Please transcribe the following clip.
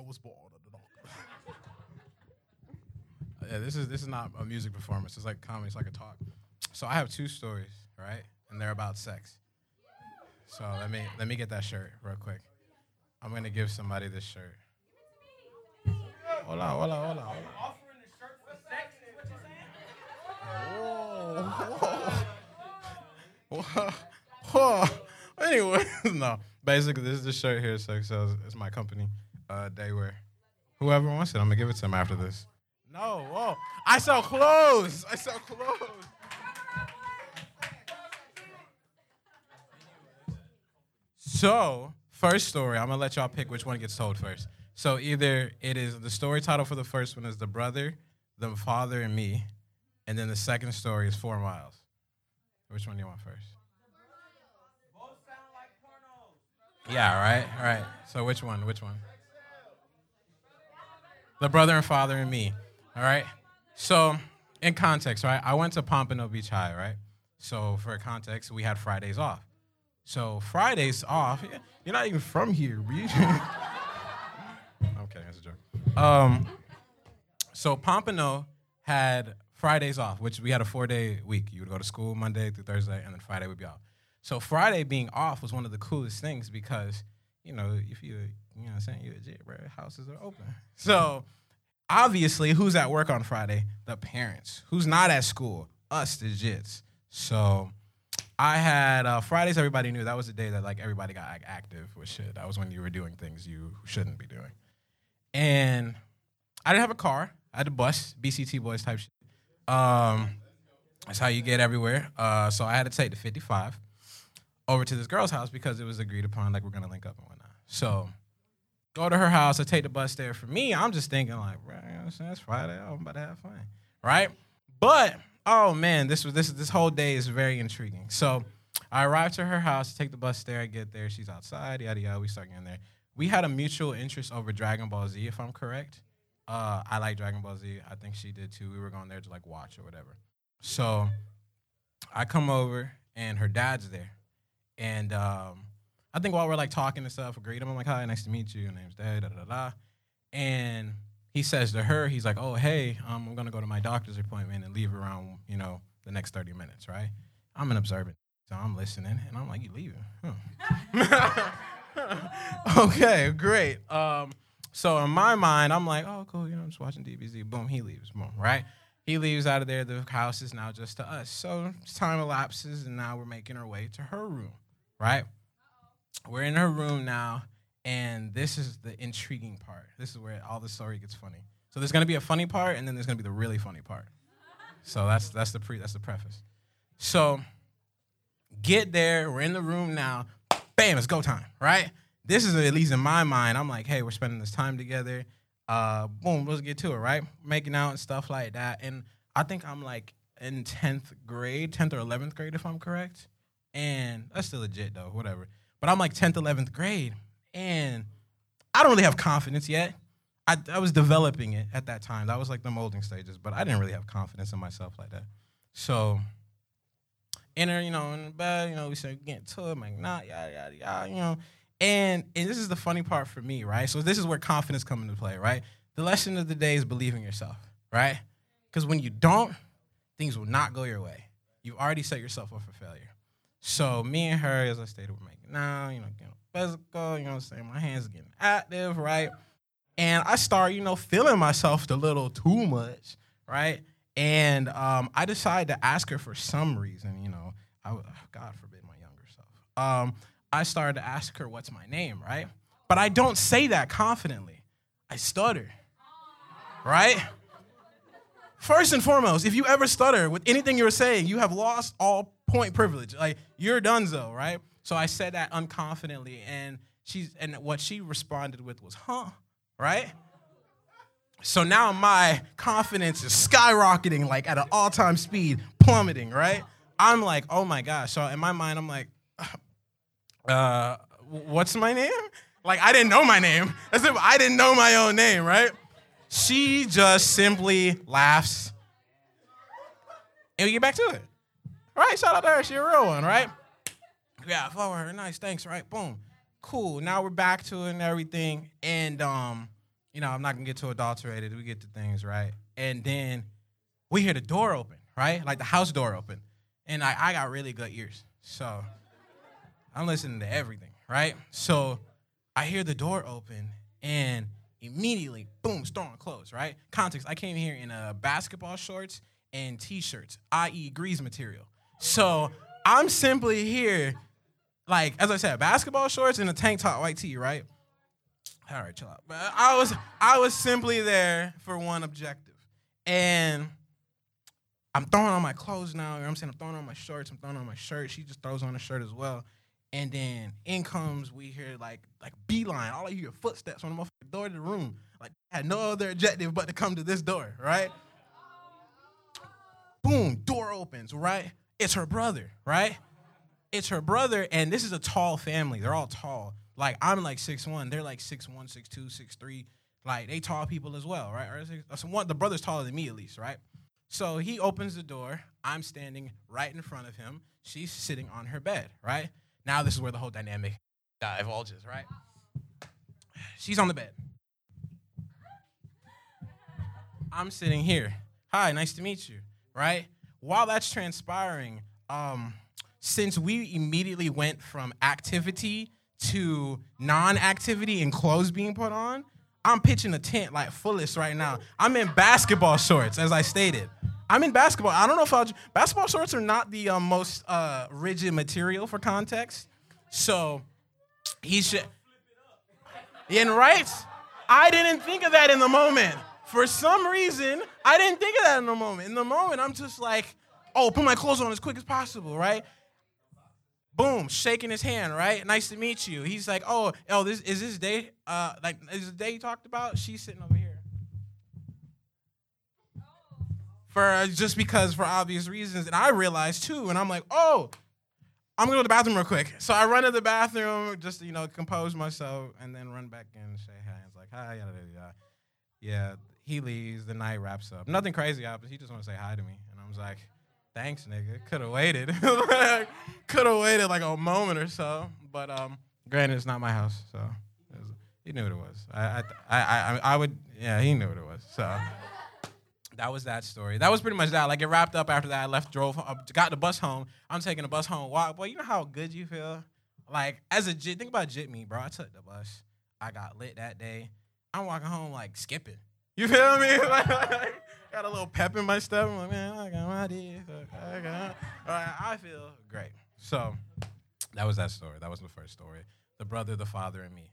I was born in the dark. Yeah, this is this is not a music performance. It's like comedy. It's like a talk. So I have two stories, right? And they're about sex. So let me let me get that shirt real quick. I'm gonna give somebody this shirt. Hold on, hold on, hold on, hold on. Whoa. Whoa. Anyway, no. Basically, this is the shirt here. So, so it's my company, uh, Daywear. Whoever wants it, I'm gonna give it to them after this. No, whoa. I sell clothes. I sell clothes. So, first story, I'm gonna let y'all pick which one gets told first. So either it is the story title for the first one is the brother, the father, and me, and then the second story is four miles. Which one do you want first? Yeah, right, right. So which one? Which one? The brother and father and me. All right. So in context, right? I went to Pompano Beach High, right? So for context, we had Fridays off. So Fridays off. You're not even from here, B. okay, that's a joke. Um, so Pompano had Fridays off, which we had a four-day week. You would go to school Monday through Thursday, and then Friday would be off. So Friday being off was one of the coolest things because, you know, if you, you know I'm saying, you're a J, bro, houses are open. So obviously, who's at work on Friday? The parents. Who's not at school? Us, the jits. So I had uh, Fridays. Everybody knew that was the day that like everybody got like, active with shit. That was when you were doing things you shouldn't be doing. And I didn't have a car. I had a bus, BCT boys type shit. Um, that's how you get everywhere. Uh, so I had to take the 55 over to this girl's house because it was agreed upon, like we're gonna link up and whatnot. So go to her house. I take the bus there. For me, I'm just thinking like, right, you it's Friday. I'm about to have fun, right? But oh man, this was this this whole day is very intriguing. So I arrive to her house, take the bus there. I get there. She's outside. Yada yada. We start getting there. We had a mutual interest over Dragon Ball Z, if I'm correct. Uh, I like Dragon Ball Z. I think she did too. We were going there to like watch or whatever. So I come over and her dad's there. And um, I think while we're like talking and stuff, I greet him. I'm like, hi, nice to meet you. Your name's Dad, da da da. And he says to her, he's like, oh, hey, um, I'm gonna go to my doctor's appointment and leave around, you know, the next 30 minutes, right? I'm an observant. So I'm listening and I'm like, you leaving? Huh. okay, great. Um, so in my mind, I'm like, oh, cool, you know, I'm just watching DBZ. Boom, he leaves. Boom, right? He leaves out of there. The house is now just to us. So time elapses, and now we're making our way to her room, right? We're in her room now, and this is the intriguing part. This is where all the story gets funny. So there's gonna be a funny part, and then there's gonna be the really funny part. So that's that's the pre that's the preface. So get there. We're in the room now. Bam, it's go time, right? This is at least in my mind. I'm like, hey, we're spending this time together. Uh, boom, let's get to it, right? Making out and stuff like that. And I think I'm like in 10th grade, 10th or 11th grade, if I'm correct. And that's still legit though, whatever. But I'm like 10th, 11th grade. And I don't really have confidence yet. I, I was developing it at that time. That was like the molding stages, but I didn't really have confidence in myself like that. So, enter, you know, in the bed, you know, we started getting to it, I'm like, nah, yada, yada, yada, you know. And, and this is the funny part for me, right? So, this is where confidence comes into play, right? The lesson of the day is believe in yourself, right? Because when you don't, things will not go your way. You've already set yourself up for failure. So, me and her, as I stated, we're making now, you know, getting physical, you know what I'm saying? My hands getting active, right? and I start, you know, feeling myself a little too much, right? And um, I decided to ask her for some reason, you know, I, God forbid my younger self. Um, I started to ask her what's my name, right? But I don't say that confidently. I stutter, right? First and foremost, if you ever stutter with anything you're saying, you have lost all point privilege. Like you're donezo, right? So I said that unconfidently, and she's and what she responded with was, "Huh." right? So now my confidence is skyrocketing, like at an all time speed, plummeting, right? I'm like, oh my gosh. So in my mind, I'm like, uh, what's my name? Like, I didn't know my name. As if I didn't know my own name, right? She just simply laughs. And we get back to it. Right, shout out to her. She a real one, right? Yeah, follow her. Nice, thanks, right? Boom cool. Now we're back to it and everything. And um, you know, I'm not gonna get too adulterated. We get to things, right? And then we hear the door open, right? Like the house door open. And I, I got really good ears. So I'm listening to everything, right? So I hear the door open and immediately, boom, storm closed, right? Context, I came here in uh, basketball shorts and t-shirts, i.e. grease material. So I'm simply here, like, as I said, basketball shorts and a tank top white tee, right? All right, chill out. But I was I was simply there for one objective. And I'm throwing on my clothes now. You know I'm saying? I'm throwing on my shorts. I'm throwing on my shirt. She just throws on a shirt as well. And then in comes, we hear like like beeline. All I hear footsteps on the door to the room. Like had no other objective but to come to this door, right? Boom, door opens, right? It's her brother, right? It's her brother, and this is a tall family. They're all tall. Like I'm like six one, they're like six one, six two, six three. Like they tall people as well, right? Or so one, the brother's taller than me at least, right? So he opens the door. I'm standing right in front of him. She's sitting on her bed, right? Now this is where the whole dynamic divulges, right? She's on the bed. I'm sitting here. Hi, nice to meet you, right? While that's transpiring, um, since we immediately went from activity to non-activity and clothes being put on, I'm pitching a tent like fullest right now. I'm in basketball shorts, as I stated. I'm in basketball. I don't know if I'll. Basketball shorts are not the uh, most uh, rigid material for context, so he should. And right, I didn't think of that in the moment. For some reason, I didn't think of that in the moment. In the moment, I'm just like, oh, put my clothes on as quick as possible, right? Boom, shaking his hand, right? Nice to meet you. He's like, oh, oh, this is this day, uh, like is the day you talked about? She's sitting over here. For uh, just because for obvious reasons, and I realized too, and I'm like, oh, I'm gonna go to the bathroom real quick. So I run to the bathroom just to, you know compose myself, and then run back in and shake hands like, hi, yada yada yada. Yeah, he leaves. The night wraps up. Nothing crazy happens. He just want to say hi to me, and I was like. Thanks, nigga. Could have waited. Could have waited like a moment or so. But um, granted, it's not my house, so was, he knew what it was. I, I, I, I, I would, yeah, he knew what it was. So that was that story. That was pretty much that. Like it wrapped up after that. I left, drove, uh, got the bus home. I'm taking the bus home. Walk, boy, you know how good you feel. Like as a jit, think about jit me, bro. I took the bus. I got lit that day. I'm walking home like skipping. You feel me? got a little pep in my step. I'm like, man, I got my idea. I, got, I feel great. So that was that story. That was the first story. The brother, the father, and me.